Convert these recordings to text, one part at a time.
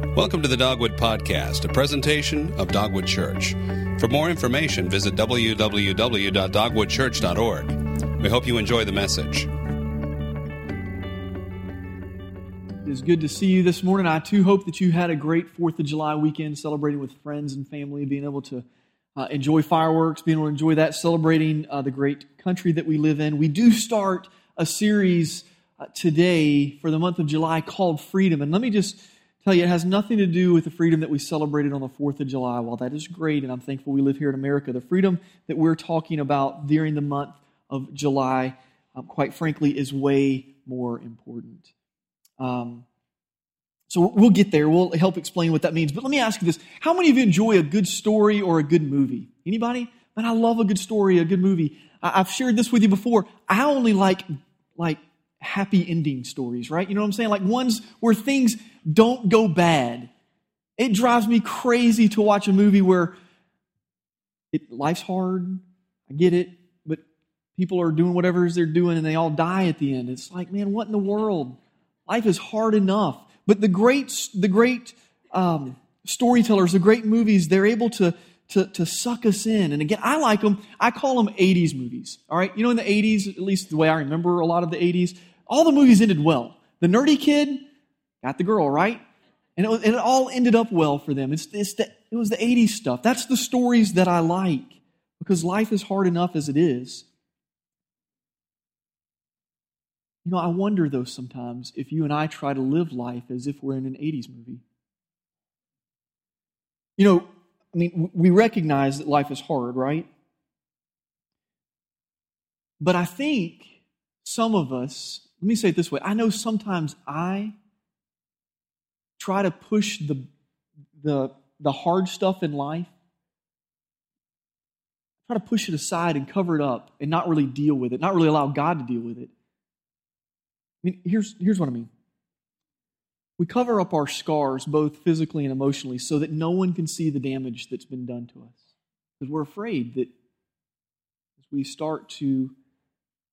Welcome to the Dogwood Podcast, a presentation of Dogwood Church. For more information, visit www.dogwoodchurch.org. We hope you enjoy the message. It is good to see you this morning. I too hope that you had a great 4th of July weekend celebrating with friends and family, being able to uh, enjoy fireworks, being able to enjoy that, celebrating uh, the great country that we live in. We do start a series uh, today for the month of July called Freedom. And let me just tell you, it has nothing to do with the freedom that we celebrated on the 4th of July. While that is great, and I'm thankful we live here in America, the freedom that we're talking about during the month of July, um, quite frankly, is way more important. Um, so we'll get there. We'll help explain what that means. But let me ask you this. How many of you enjoy a good story or a good movie? Anybody? Man, I love a good story, a good movie. I've shared this with you before. I only like, like happy ending stories, right? You know what I'm saying? Like ones where things don't go bad. It drives me crazy to watch a movie where it, life's hard. I get it, but people are doing whatever they're doing and they all die at the end. It's like, man, what in the world? Life is hard enough. But the great, the great um, storytellers, the great movies, they're able to, to, to suck us in. And again, I like them. I call them 80s movies. All right. You know, in the 80s, at least the way I remember a lot of the 80s, all the movies ended well. The nerdy kid got the girl, right? And it, was, and it all ended up well for them. It's, it's the, it was the 80s stuff. That's the stories that I like because life is hard enough as it is. You know, I wonder though sometimes if you and I try to live life as if we're in an 80s movie. You know, I mean, we recognize that life is hard, right? But I think some of us let me say it this way I know sometimes I try to push the, the, the hard stuff in life, try to push it aside and cover it up and not really deal with it, not really allow God to deal with it. I mean, here's, here's what I mean. We cover up our scars, both physically and emotionally, so that no one can see the damage that's been done to us. Because we're afraid that as we start to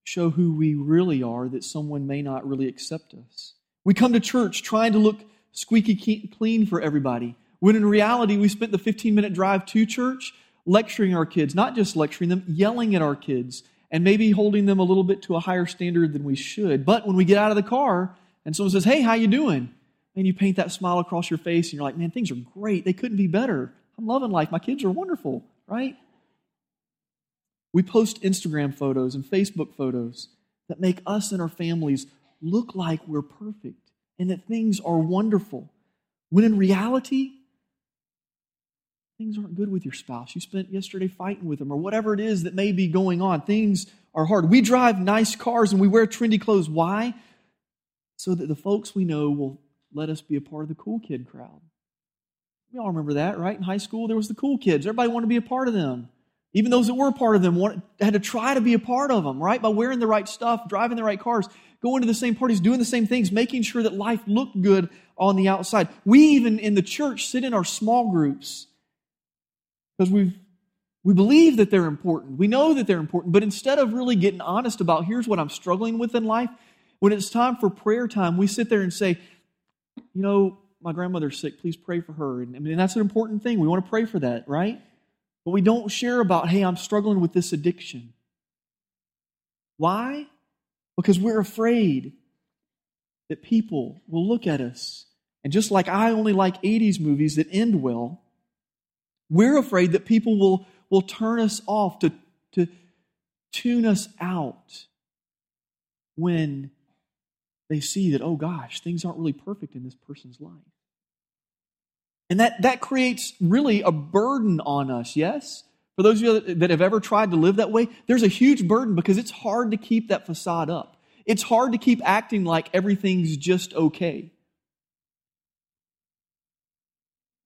show who we really are that someone may not really accept us. We come to church trying to look squeaky clean for everybody, when in reality, we spent the 15 minute drive to church lecturing our kids, not just lecturing them, yelling at our kids, and maybe holding them a little bit to a higher standard than we should. But when we get out of the car and someone says, Hey, how you doing? And you paint that smile across your face and you're like, Man, things are great. They couldn't be better. I'm loving life. My kids are wonderful, right? We post Instagram photos and Facebook photos that make us and our families look like we're perfect and that things are wonderful. When in reality, things aren't good with your spouse. You spent yesterday fighting with them, or whatever it is that may be going on. Things are hard. We drive nice cars and we wear trendy clothes. Why? So that the folks we know will let us be a part of the cool kid crowd. We all remember that, right? In high school, there was the cool kids. Everybody wanted to be a part of them. Even those that were part of them wanted, had to try to be a part of them, right? By wearing the right stuff, driving the right cars, going to the same parties, doing the same things, making sure that life looked good on the outside. We even in the church sit in our small groups because we we believe that they're important. We know that they're important, but instead of really getting honest about here's what I'm struggling with in life, when it's time for prayer time, we sit there and say, you know, my grandmother's sick. Please pray for her. And I mean, that's an important thing. We want to pray for that, right? But we don't share about, hey, I'm struggling with this addiction. Why? Because we're afraid that people will look at us. And just like I only like 80s movies that end well, we're afraid that people will, will turn us off, to, to tune us out when they see that, oh gosh, things aren't really perfect in this person's life. And that, that creates really a burden on us, yes? For those of you that have ever tried to live that way, there's a huge burden because it's hard to keep that facade up. It's hard to keep acting like everything's just okay.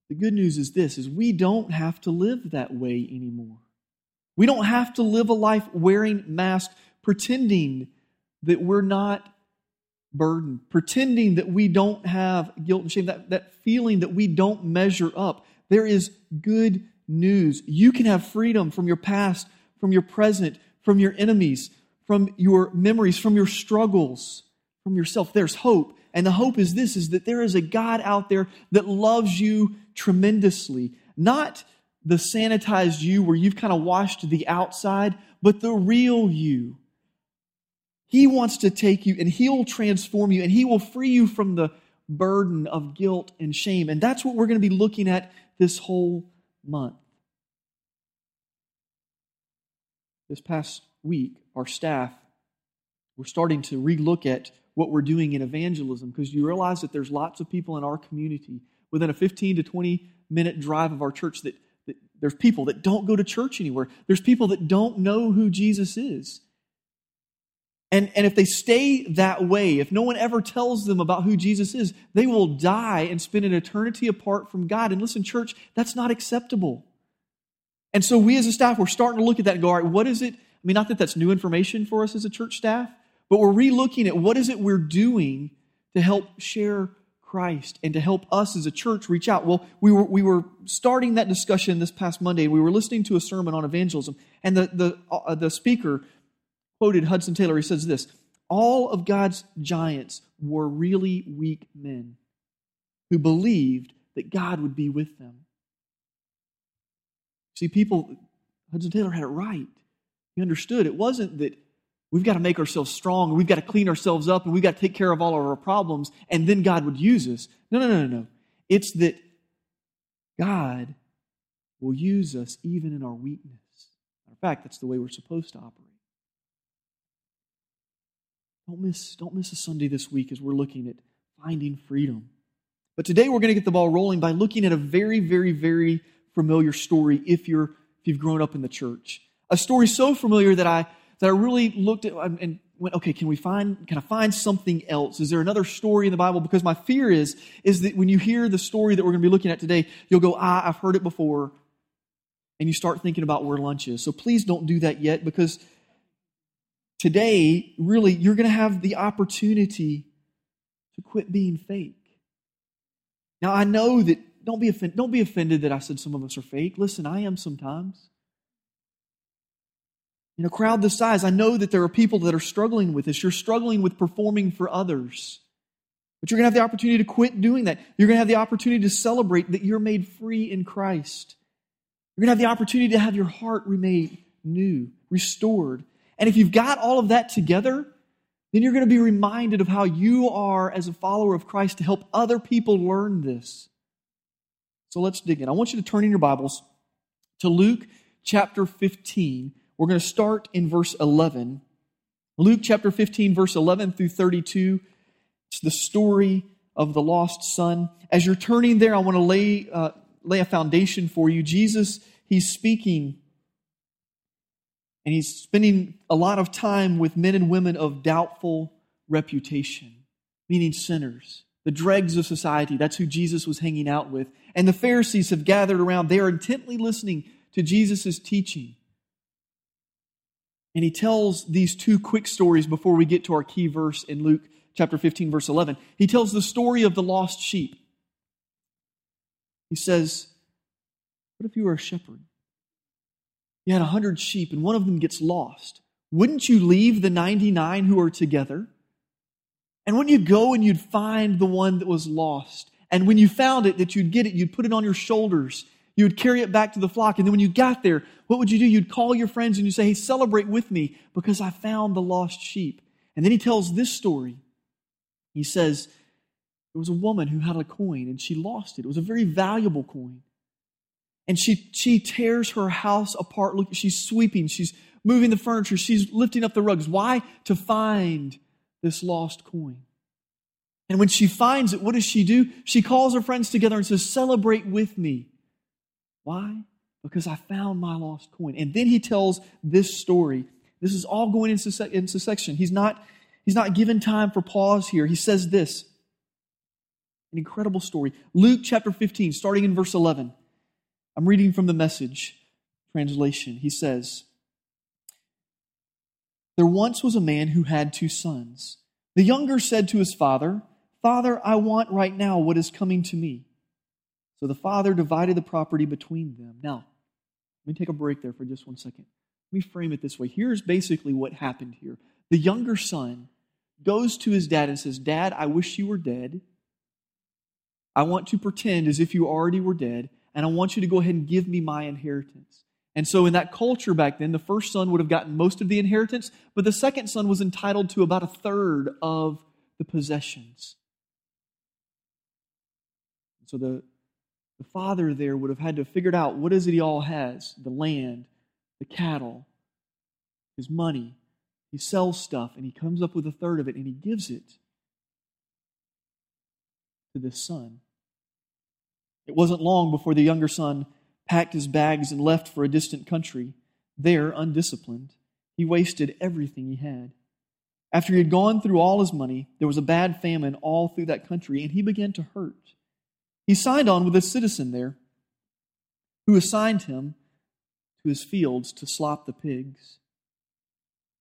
The good news is this is we don't have to live that way anymore. We don't have to live a life wearing masks pretending that we're not burden, pretending that we don't have guilt and shame, that, that feeling that we don't measure up. There is good news. You can have freedom from your past, from your present, from your enemies, from your memories, from your struggles, from yourself. There's hope. And the hope is this is that there is a God out there that loves you tremendously. Not the sanitized you where you've kind of washed the outside, but the real you. He wants to take you and he'll transform you and he will free you from the burden of guilt and shame. And that's what we're going to be looking at this whole month. This past week, our staff, we're starting to relook at what we're doing in evangelism because you realize that there's lots of people in our community within a 15 to 20 minute drive of our church that, that there's people that don't go to church anywhere. There's people that don't know who Jesus is. And, and if they stay that way, if no one ever tells them about who Jesus is, they will die and spend an eternity apart from God. And listen, church, that's not acceptable. And so we as a staff, we're starting to look at that and go, all right, what is it? I mean, not that that's new information for us as a church staff, but we're relooking at what is it we're doing to help share Christ and to help us as a church reach out. Well, we were, we were starting that discussion this past Monday. We were listening to a sermon on evangelism, and the, the, uh, the speaker quoted Hudson Taylor. He says this All of God's giants were really weak men who believed that God would be with them. See, people, Hudson Taylor had it right. He understood it wasn't that we've got to make ourselves strong, we've got to clean ourselves up, and we've got to take care of all of our problems, and then God would use us. No, no, no, no, no. It's that God will use us even in our weakness. In fact, that's the way we're supposed to operate. Don't miss, don't miss a Sunday this week as we're looking at finding freedom. But today we're going to get the ball rolling by looking at a very, very, very familiar story if you're if you've grown up in the church. A story so familiar that I that I really looked at and went, okay, can we find can I find something else? Is there another story in the Bible? Because my fear is is that when you hear the story that we're going to be looking at today, you'll go, ah, I've heard it before, and you start thinking about where lunch is. So please don't do that yet because today, really, you're going to have the opportunity to quit being fake. Now, I know that, don't be, offended, don't be offended that I said some of us are fake. Listen, I am sometimes. In a crowd this size, I know that there are people that are struggling with this. You're struggling with performing for others. But you're going to have the opportunity to quit doing that. You're going to have the opportunity to celebrate that you're made free in Christ. You're going to have the opportunity to have your heart remade new, restored, and if you've got all of that together, then you're going to be reminded of how you are as a follower of Christ to help other people learn this. So let's dig in. I want you to turn in your Bibles to Luke chapter 15. We're going to start in verse 11. Luke chapter 15, verse 11 through 32. It's the story of the lost son. As you're turning there, I want to lay, uh, lay a foundation for you. Jesus, he's speaking and he's spending a lot of time with men and women of doubtful reputation, meaning sinners, the dregs of society. That's who Jesus was hanging out with. And the Pharisees have gathered around. They are intently listening to Jesus' teaching. And he tells these two quick stories before we get to our key verse in Luke chapter 15, verse 11. He tells the story of the lost sheep. He says, What if you were a shepherd? You had a hundred sheep and one of them gets lost, wouldn't you leave the 99 who are together? And wouldn't you go and you'd find the one that was lost? And when you found it, that you'd get it, you'd put it on your shoulders. You would carry it back to the flock. And then when you got there, what would you do? You'd call your friends and you say, Hey, celebrate with me because I found the lost sheep. And then he tells this story. He says, There was a woman who had a coin and she lost it. It was a very valuable coin and she, she tears her house apart. Look, she's sweeping, she's moving the furniture, she's lifting up the rugs. Why? To find this lost coin. And when she finds it, what does she do? She calls her friends together and says, Celebrate with me. Why? Because I found my lost coin. And then he tells this story. This is all going into, into section. He's not, he's not given time for pause here. He says this an incredible story. Luke chapter 15, starting in verse 11. I'm reading from the message translation. He says, There once was a man who had two sons. The younger said to his father, Father, I want right now what is coming to me. So the father divided the property between them. Now, let me take a break there for just one second. Let me frame it this way. Here's basically what happened here. The younger son goes to his dad and says, Dad, I wish you were dead. I want to pretend as if you already were dead, and I want you to go ahead and give me my inheritance. And so, in that culture back then, the first son would have gotten most of the inheritance, but the second son was entitled to about a third of the possessions. So, the, the father there would have had to have figured out what is it he all has the land, the cattle, his money. He sells stuff and he comes up with a third of it and he gives it to this son. It wasn't long before the younger son packed his bags and left for a distant country. There, undisciplined, he wasted everything he had. After he had gone through all his money, there was a bad famine all through that country, and he began to hurt. He signed on with a citizen there who assigned him to his fields to slop the pigs.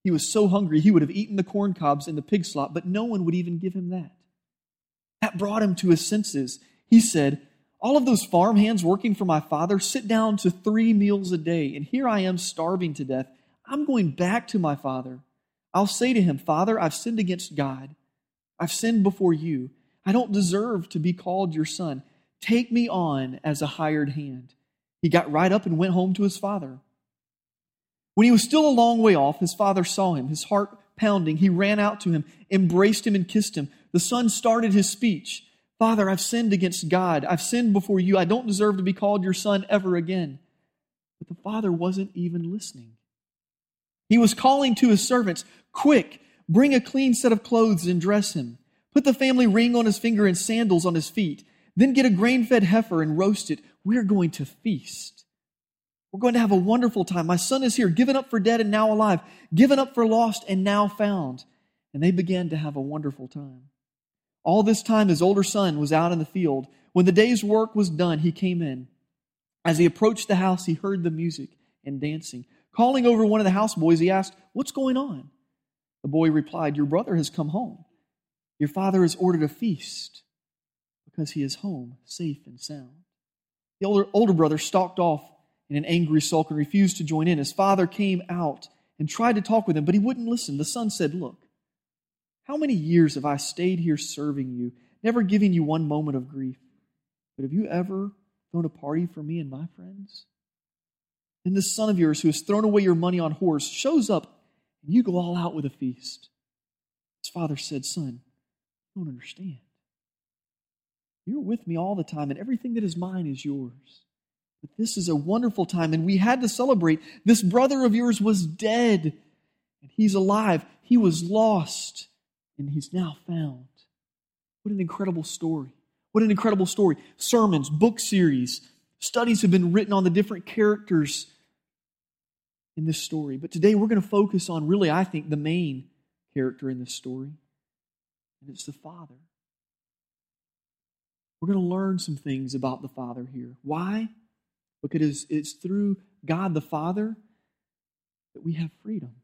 He was so hungry he would have eaten the corn cobs and the pig slop, but no one would even give him that. That brought him to his senses. He said, All of those farm hands working for my father sit down to three meals a day, and here I am starving to death. I'm going back to my father. I'll say to him, Father, I've sinned against God. I've sinned before you. I don't deserve to be called your son. Take me on as a hired hand. He got right up and went home to his father. When he was still a long way off, his father saw him, his heart pounding. He ran out to him, embraced him, and kissed him. The son started his speech Father, I've sinned against God. I've sinned before you. I don't deserve to be called your son ever again. But the father wasn't even listening. He was calling to his servants, Quick, bring a clean set of clothes and dress him. Put the family ring on his finger and sandals on his feet. Then get a grain fed heifer and roast it. We're going to feast. We're going to have a wonderful time. My son is here, given up for dead and now alive, given up for lost and now found. And they began to have a wonderful time. All this time, his older son was out in the field. When the day's work was done, he came in. As he approached the house, he heard the music and dancing. Calling over one of the houseboys, he asked, What's going on? The boy replied, Your brother has come home. Your father has ordered a feast because he is home, safe and sound. The older, older brother stalked off in an angry sulk and refused to join in. His father came out and tried to talk with him, but he wouldn't listen. The son said, Look, how many years have I stayed here serving you, never giving you one moment of grief? But have you ever thrown a party for me and my friends? Then this son of yours who has thrown away your money on whores shows up, and you go all out with a feast. His father said, Son, you don't understand. You're with me all the time, and everything that is mine is yours. But this is a wonderful time, and we had to celebrate. This brother of yours was dead, and he's alive. He was lost, and he's now found. What an incredible story. What an incredible story. Sermons, book series, studies have been written on the different characters in this story. But today we're going to focus on really, I think, the main character in this story, and it's the Father. We're going to learn some things about the Father here. Why? Because it's through God the Father that we have freedom.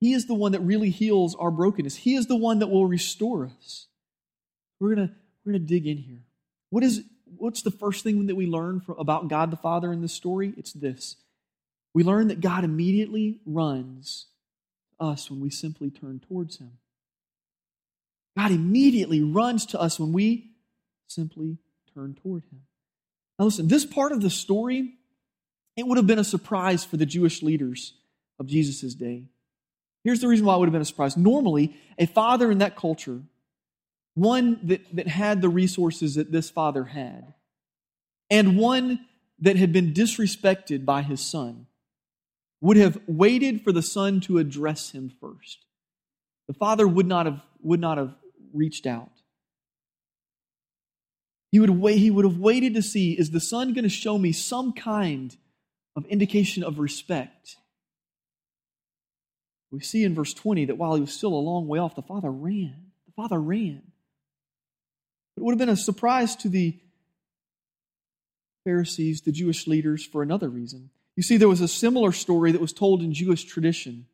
He is the one that really heals our brokenness. He is the one that will restore us. We're gonna we're gonna dig in here. What is what's the first thing that we learn from, about God the Father in this story? It's this: we learn that God immediately runs us when we simply turn towards Him. God immediately runs to us when we simply turn toward Him. Now, listen, this part of the story, it would have been a surprise for the Jewish leaders of Jesus' day. Here's the reason why it would have been a surprise. Normally, a father in that culture, one that, that had the resources that this father had, and one that had been disrespected by his son, would have waited for the son to address him first. The father would not have, would not have reached out. He would, wait, he would have waited to see is the son going to show me some kind of indication of respect? We see in verse 20 that while he was still a long way off, the father ran. The father ran. It would have been a surprise to the Pharisees, the Jewish leaders, for another reason. You see, there was a similar story that was told in Jewish tradition.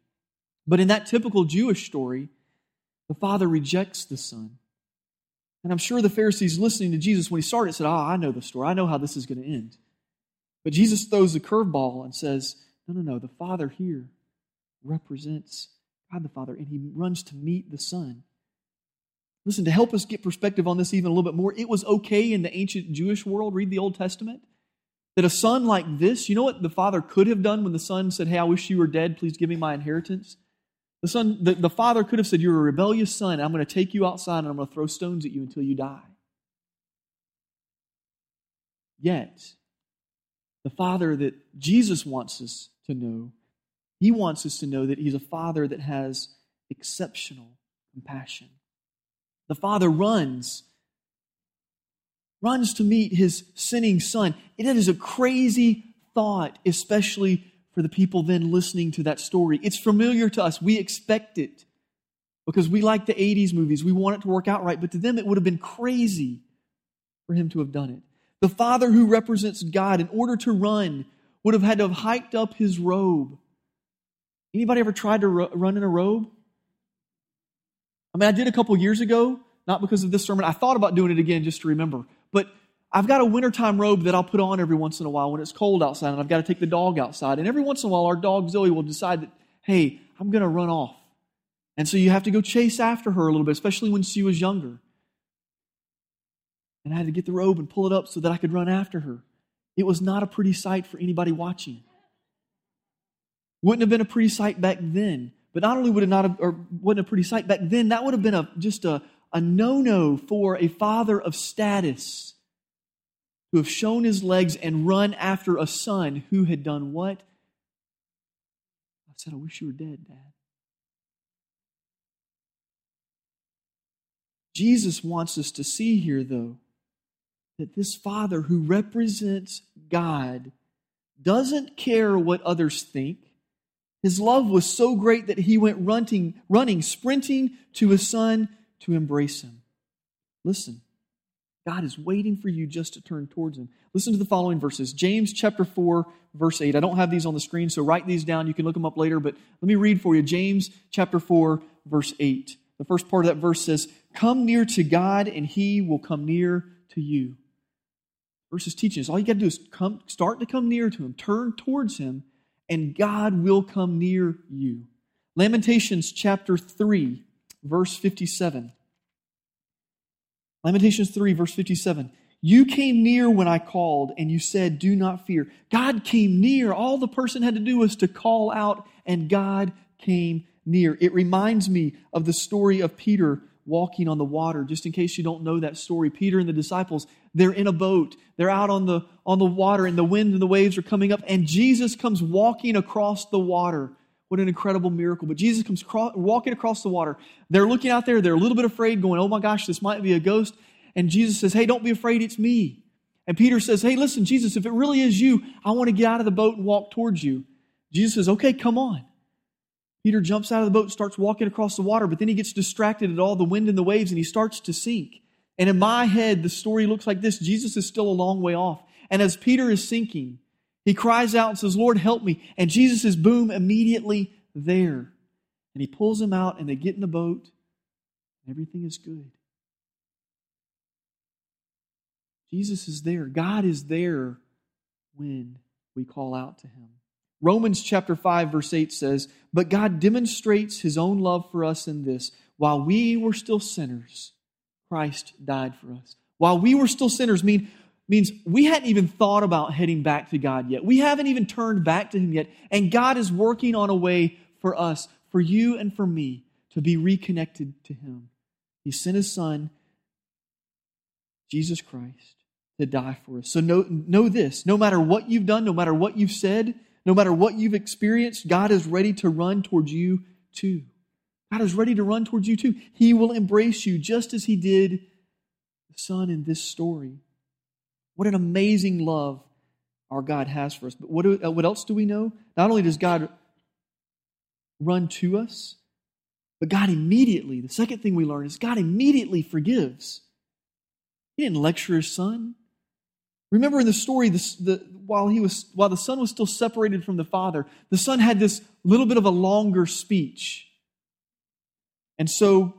But in that typical Jewish story, the father rejects the son. And I'm sure the Pharisees listening to Jesus when he started said, Ah, I know the story. I know how this is going to end. But Jesus throws a curveball and says, No, no, no. The Father here represents God the Father, and he runs to meet the Son. Listen, to help us get perspective on this even a little bit more, it was okay in the ancient Jewish world, read the Old Testament, that a son like this, you know what the father could have done when the son said, Hey, I wish you were dead, please give me my inheritance? The son, the, the father could have said, You're a rebellious son, I'm going to take you outside and I'm going to throw stones at you until you die. Yet, the father that Jesus wants us to know, he wants us to know that he's a father that has exceptional compassion. The father runs, runs to meet his sinning son. It is a crazy thought, especially for the people then listening to that story. It's familiar to us. We expect it because we like the 80s movies. We want it to work out right. But to them, it would have been crazy for him to have done it. The father who represents God, in order to run, would have had to have hiked up his robe. Anybody ever tried to run in a robe? I mean, I did a couple years ago, not because of this sermon. I thought about doing it again just to remember. But I've got a wintertime robe that I'll put on every once in a while when it's cold outside and I've got to take the dog outside. And every once in a while, our dog Zoe will decide that, hey, I'm going to run off. And so you have to go chase after her a little bit, especially when she was younger. And I had to get the robe and pull it up so that I could run after her. It was not a pretty sight for anybody watching. Wouldn't have been a pretty sight back then. But not only would it not have, or wasn't a pretty sight back then, that would have been a, just a, a no no for a father of status to have shown his legs and run after a son who had done what? I said, I wish you were dead, Dad. Jesus wants us to see here, though, that this Father who represents God doesn't care what others think. His love was so great that he went running, running, sprinting to his son to embrace him. Listen, God is waiting for you just to turn towards him. Listen to the following verses. James chapter 4, verse 8. I don't have these on the screen, so write these down. You can look them up later, but let me read for you. James chapter 4, verse 8. The first part of that verse says, Come near to God, and he will come near to you. Verse is teaching us all you got to do is come, start to come near to him, turn towards him, and God will come near you. Lamentations chapter 3, verse 57. Lamentations 3, verse 57. You came near when I called, and you said, Do not fear. God came near. All the person had to do was to call out, and God came near. It reminds me of the story of Peter walking on the water. Just in case you don't know that story, Peter and the disciples, they're in a boat. They're out on the, on the water, and the wind and the waves are coming up, and Jesus comes walking across the water. What an incredible miracle. But Jesus comes cro- walking across the water. They're looking out there. They're a little bit afraid, going, Oh my gosh, this might be a ghost. And Jesus says, Hey, don't be afraid. It's me. And Peter says, Hey, listen, Jesus, if it really is you, I want to get out of the boat and walk towards you. Jesus says, Okay, come on. Peter jumps out of the boat, starts walking across the water, but then he gets distracted at all the wind and the waves and he starts to sink. And in my head, the story looks like this Jesus is still a long way off. And as Peter is sinking, he cries out and says, Lord, help me. And Jesus is, boom, immediately there. And he pulls him out, and they get in the boat, and everything is good. Jesus is there. God is there when we call out to him. Romans chapter 5 verse 8 says, "But God demonstrates his own love for us in this, while we were still sinners, Christ died for us." While we were still sinners mean means we hadn't even thought about heading back to God yet. We haven't even turned back to him yet, and God is working on a way for us, for you and for me to be reconnected to him. He sent his son Jesus Christ to die for us. So know, know this no matter what you've done, no matter what you've said, no matter what you've experienced, God is ready to run towards you too. God is ready to run towards you too. He will embrace you just as He did the Son in this story. What an amazing love our God has for us. But what, uh, what else do we know? Not only does God run to us, but God immediately, the second thing we learn is God immediately forgives. He didn't lecture his son. Remember in the story, the, the, while, he was, while the son was still separated from the father, the son had this little bit of a longer speech. And so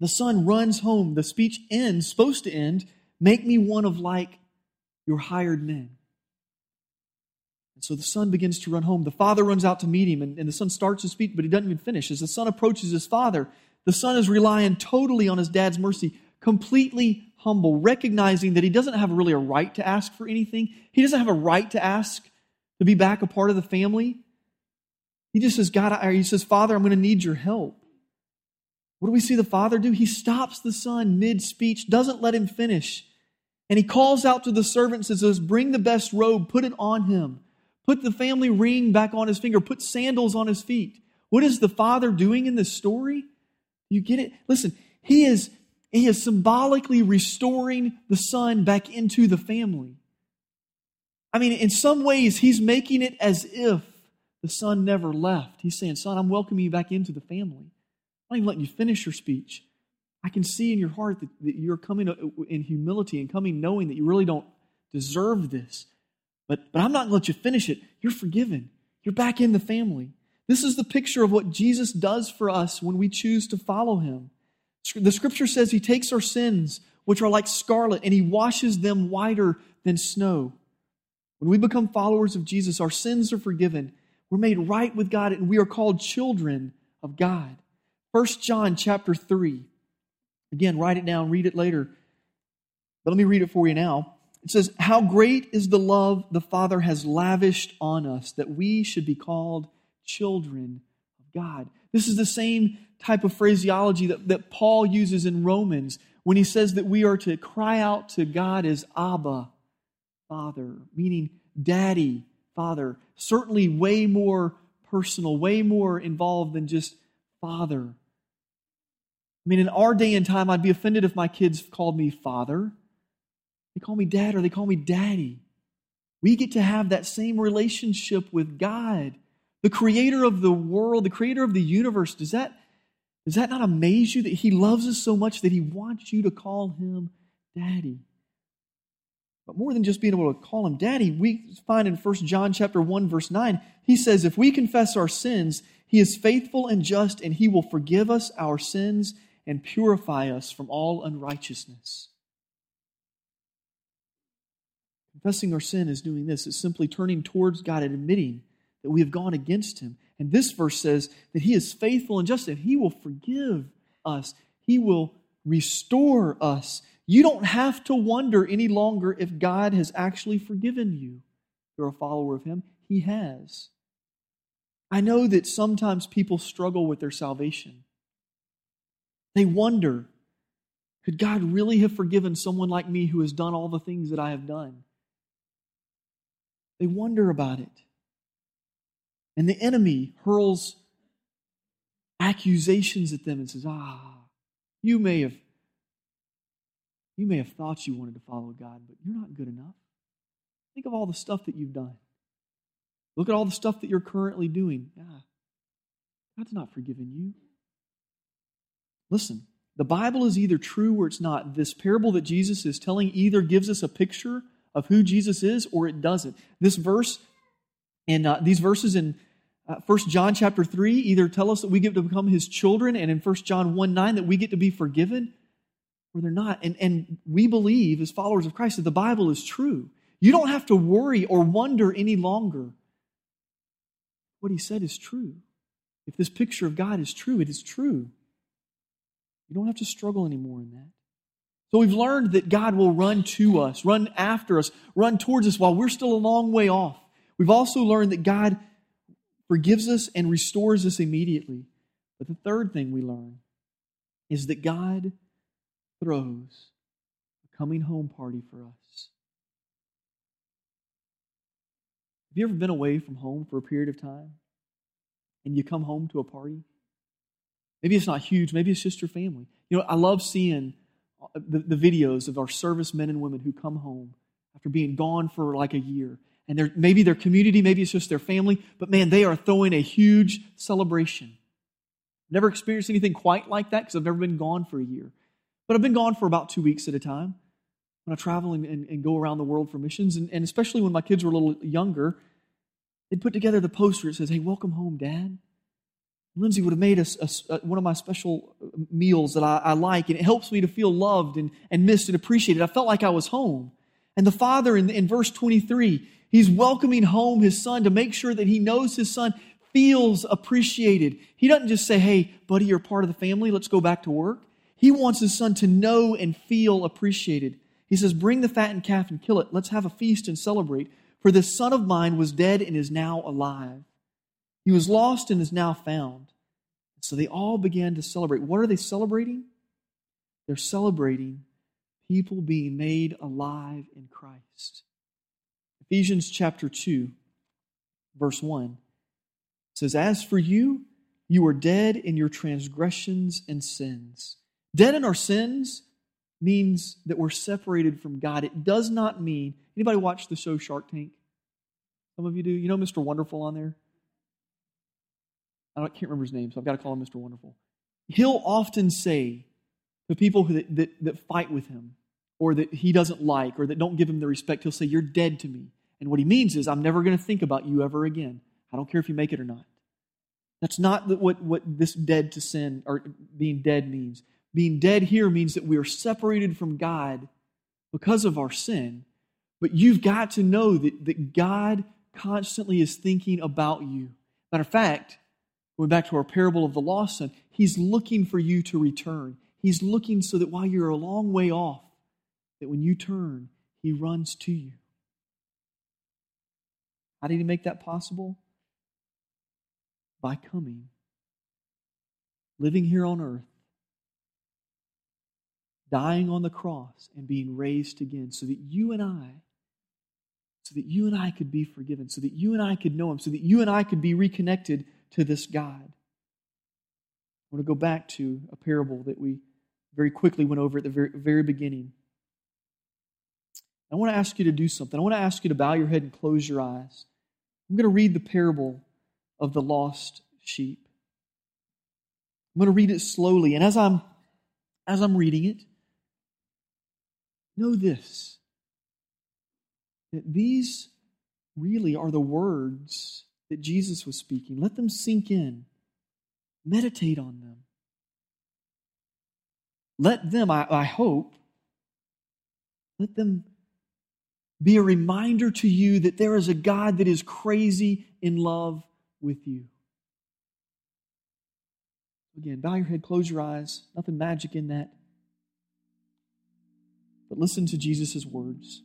the son runs home. The speech ends, supposed to end, make me one of like your hired men. And so the son begins to run home. The father runs out to meet him, and, and the son starts to speak, but he doesn't even finish. As the son approaches his father, the son is relying totally on his dad's mercy, completely humble, recognizing that he doesn't have really a right to ask for anything. He doesn't have a right to ask to be back a part of the family. He just says, God, I, he says, Father, I'm going to need your help. What do we see the father do? He stops the son mid speech, doesn't let him finish. And he calls out to the servants and says, Bring the best robe, put it on him. Put the family ring back on his finger, put sandals on his feet. What is the father doing in this story? You get it? Listen, he is, he is symbolically restoring the son back into the family. I mean, in some ways, he's making it as if the son never left. He's saying, Son, I'm welcoming you back into the family. Not even letting you finish your speech. I can see in your heart that, that you're coming uh, in humility and coming knowing that you really don't deserve this. But, but I'm not going to let you finish it. You're forgiven. You're back in the family. This is the picture of what Jesus does for us when we choose to follow him. The scripture says he takes our sins, which are like scarlet, and he washes them whiter than snow. When we become followers of Jesus, our sins are forgiven. We're made right with God, and we are called children of God. 1 John chapter 3. Again, write it down, read it later. But let me read it for you now. It says, How great is the love the Father has lavished on us that we should be called children of God. This is the same type of phraseology that, that Paul uses in Romans when he says that we are to cry out to God as Abba, Father, meaning Daddy, Father. Certainly way more personal, way more involved than just Father. I mean, in our day and time, I'd be offended if my kids called me Father. They call me Dad or they call me Daddy. We get to have that same relationship with God the creator of the world, the creator of the universe, does that, does that not amaze you that he loves us so much that he wants you to call him daddy? But more than just being able to call him daddy, we find in 1 John chapter 1 verse 9, he says if we confess our sins, he is faithful and just and he will forgive us our sins and purify us from all unrighteousness. Confessing our sin is doing this. It's simply turning towards God and admitting that we have gone against him. And this verse says that he is faithful and just, and he will forgive us, he will restore us. You don't have to wonder any longer if God has actually forgiven you. You're a follower of him, he has. I know that sometimes people struggle with their salvation. They wonder could God really have forgiven someone like me who has done all the things that I have done? They wonder about it. And the enemy hurls accusations at them and says, Ah, you may have you may have thought you wanted to follow God, but you're not good enough. Think of all the stuff that you've done. Look at all the stuff that you're currently doing. Yeah. God's not forgiven you. Listen, the Bible is either true or it's not. This parable that Jesus is telling either gives us a picture of who Jesus is or it doesn't. This verse and uh, these verses in uh, 1 John chapter 3 either tell us that we get to become his children, and in 1 John 1 9 that we get to be forgiven, or they're not. And, and we believe, as followers of Christ, that the Bible is true. You don't have to worry or wonder any longer. What he said is true. If this picture of God is true, it is true. You don't have to struggle anymore in that. So we've learned that God will run to us, run after us, run towards us while we're still a long way off. We've also learned that God forgives us and restores us immediately. But the third thing we learn is that God throws a coming home party for us. Have you ever been away from home for a period of time and you come home to a party? Maybe it's not huge, maybe it's just your family. You know, I love seeing uh, the, the videos of our service men and women who come home after being gone for like a year and they're, maybe their community, maybe it's just their family, but man, they are throwing a huge celebration. Never experienced anything quite like that because I've never been gone for a year. But I've been gone for about two weeks at a time when I travel and, and, and go around the world for missions. And, and, especially when my kids were a little younger, they'd put together the poster. It says, Hey, welcome home, Dad. Lindsay would have made us uh, one of my special uh, meals that I, I, like, and it helps me to feel loved and, and missed and appreciated. I felt like I was home. And the father in, in verse 23, he's welcoming home his son to make sure that he knows his son feels appreciated. He doesn't just say, hey, buddy, you're part of the family, let's go back to work. He wants his son to know and feel appreciated. He says, Bring the fattened calf and kill it. Let's have a feast and celebrate. For this son of mine was dead and is now alive. He was lost and is now found. So they all began to celebrate. What are they celebrating? They're celebrating people being made alive in Christ. Ephesians chapter 2, verse 1 says, As for you, you are dead in your transgressions and sins. Dead in our sins means that we're separated from God. It does not mean anybody watch the show Shark Tank? Some of you do. You know Mr. Wonderful on there? I can't remember his name, so I've got to call him Mr. Wonderful. He'll often say to people that, that, that fight with him, or that he doesn't like, or that don't give him the respect, he'll say, You're dead to me. And what he means is, I'm never going to think about you ever again. I don't care if you make it or not. That's not what, what this dead to sin or being dead means. Being dead here means that we are separated from God because of our sin. But you've got to know that, that God constantly is thinking about you. Matter of fact, going back to our parable of the lost son, he's looking for you to return. He's looking so that while you're a long way off, that when you turn, he runs to you. How did he make that possible? By coming, living here on earth, dying on the cross and being raised again so that you and I so that you and I could be forgiven, so that you and I could know him, so that you and I could be reconnected to this God. I want to go back to a parable that we very quickly went over at the very, very beginning. I want to ask you to do something. I want to ask you to bow your head and close your eyes. I'm going to read the parable of the lost sheep. I'm going to read it slowly, and as I'm as I'm reading it, Know this that these really are the words that Jesus was speaking. Let them sink in, meditate on them. Let them, I, I hope, let them be a reminder to you that there is a God that is crazy in love with you. Again, bow your head, close your eyes. Nothing magic in that. But listen to Jesus' words.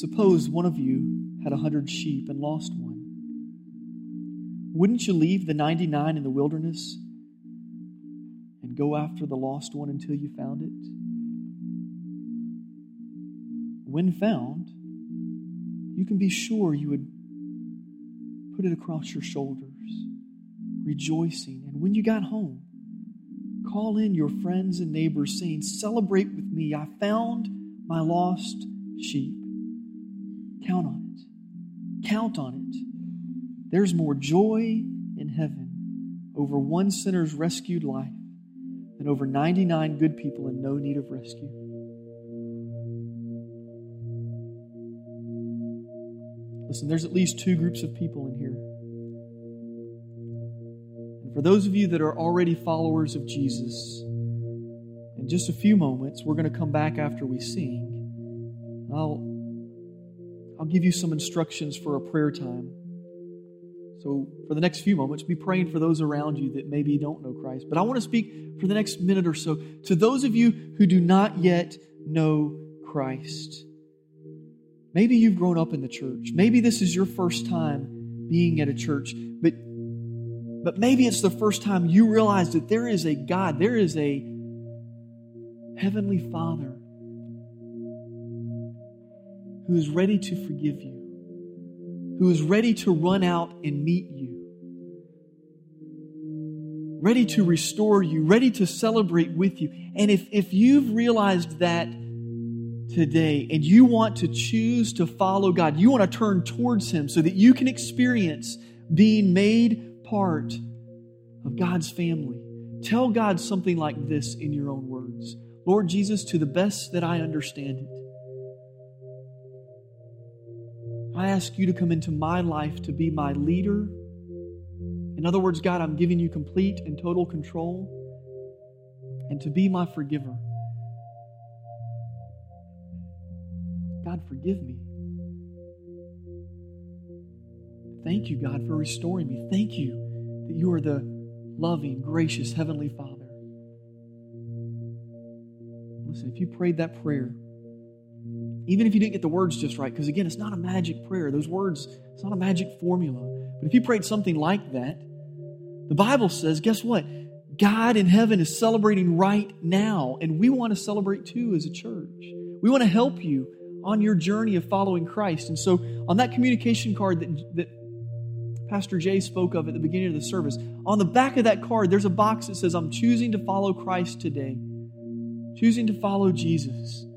Suppose one of you had a hundred sheep and lost one. Wouldn't you leave the 99 in the wilderness and go after the lost one until you found it? When found, you can be sure you would put it across your shoulders, rejoicing. And when you got home, Call in your friends and neighbors, saying, Celebrate with me. I found my lost sheep. Count on it. Count on it. There's more joy in heaven over one sinner's rescued life than over 99 good people in no need of rescue. Listen, there's at least two groups of people in here And for those of you that are already followers of Jesus, in just a few moments, we're going to come back after we sing. I'll, I'll give you some instructions for a prayer time. So, for the next few moments, be praying for those around you that maybe don't know Christ. But I want to speak for the next minute or so to those of you who do not yet know Christ. Maybe you've grown up in the church. Maybe this is your first time being at a church, but but maybe it's the first time you realize that there is a God, there is a Heavenly Father who is ready to forgive you, who is ready to run out and meet you, ready to restore you, ready to celebrate with you. And if, if you've realized that today and you want to choose to follow God, you want to turn towards Him so that you can experience being made part of God's family. Tell God something like this in your own words Lord Jesus, to the best that I understand it, I ask you to come into my life to be my leader. In other words, God, I'm giving you complete and total control and to be my forgiver. God, forgive me. Thank you, God, for restoring me. Thank you that you are the loving, gracious Heavenly Father. Listen, if you prayed that prayer, even if you didn't get the words just right, because again, it's not a magic prayer. Those words, it's not a magic formula. But if you prayed something like that, the Bible says, guess what? God in heaven is celebrating right now, and we want to celebrate too as a church. We want to help you on your journey of following Christ. And so, on that communication card that, that Pastor Jay spoke of at the beginning of the service, on the back of that card, there's a box that says, I'm choosing to follow Christ today, choosing to follow Jesus.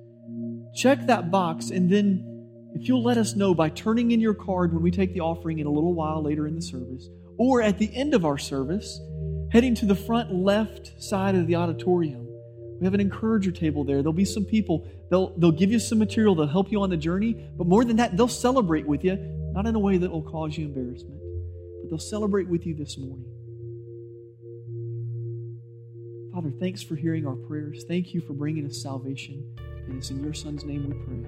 Check that box, and then if you'll let us know by turning in your card when we take the offering in a little while later in the service, or at the end of our service, Heading to the front left side of the auditorium, we have an encourager table there. There'll be some people, they'll, they'll give you some material, they'll help you on the journey, but more than that, they'll celebrate with you, not in a way that will cause you embarrassment, but they'll celebrate with you this morning. Father, thanks for hearing our prayers. Thank you for bringing us salvation. And it's in your Son's name we pray.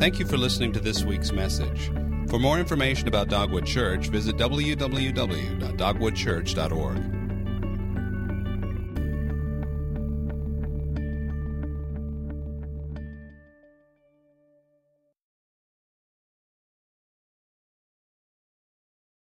Thank you for listening to this week's message. For more information about Dogwood Church, visit www.dogwoodchurch.org.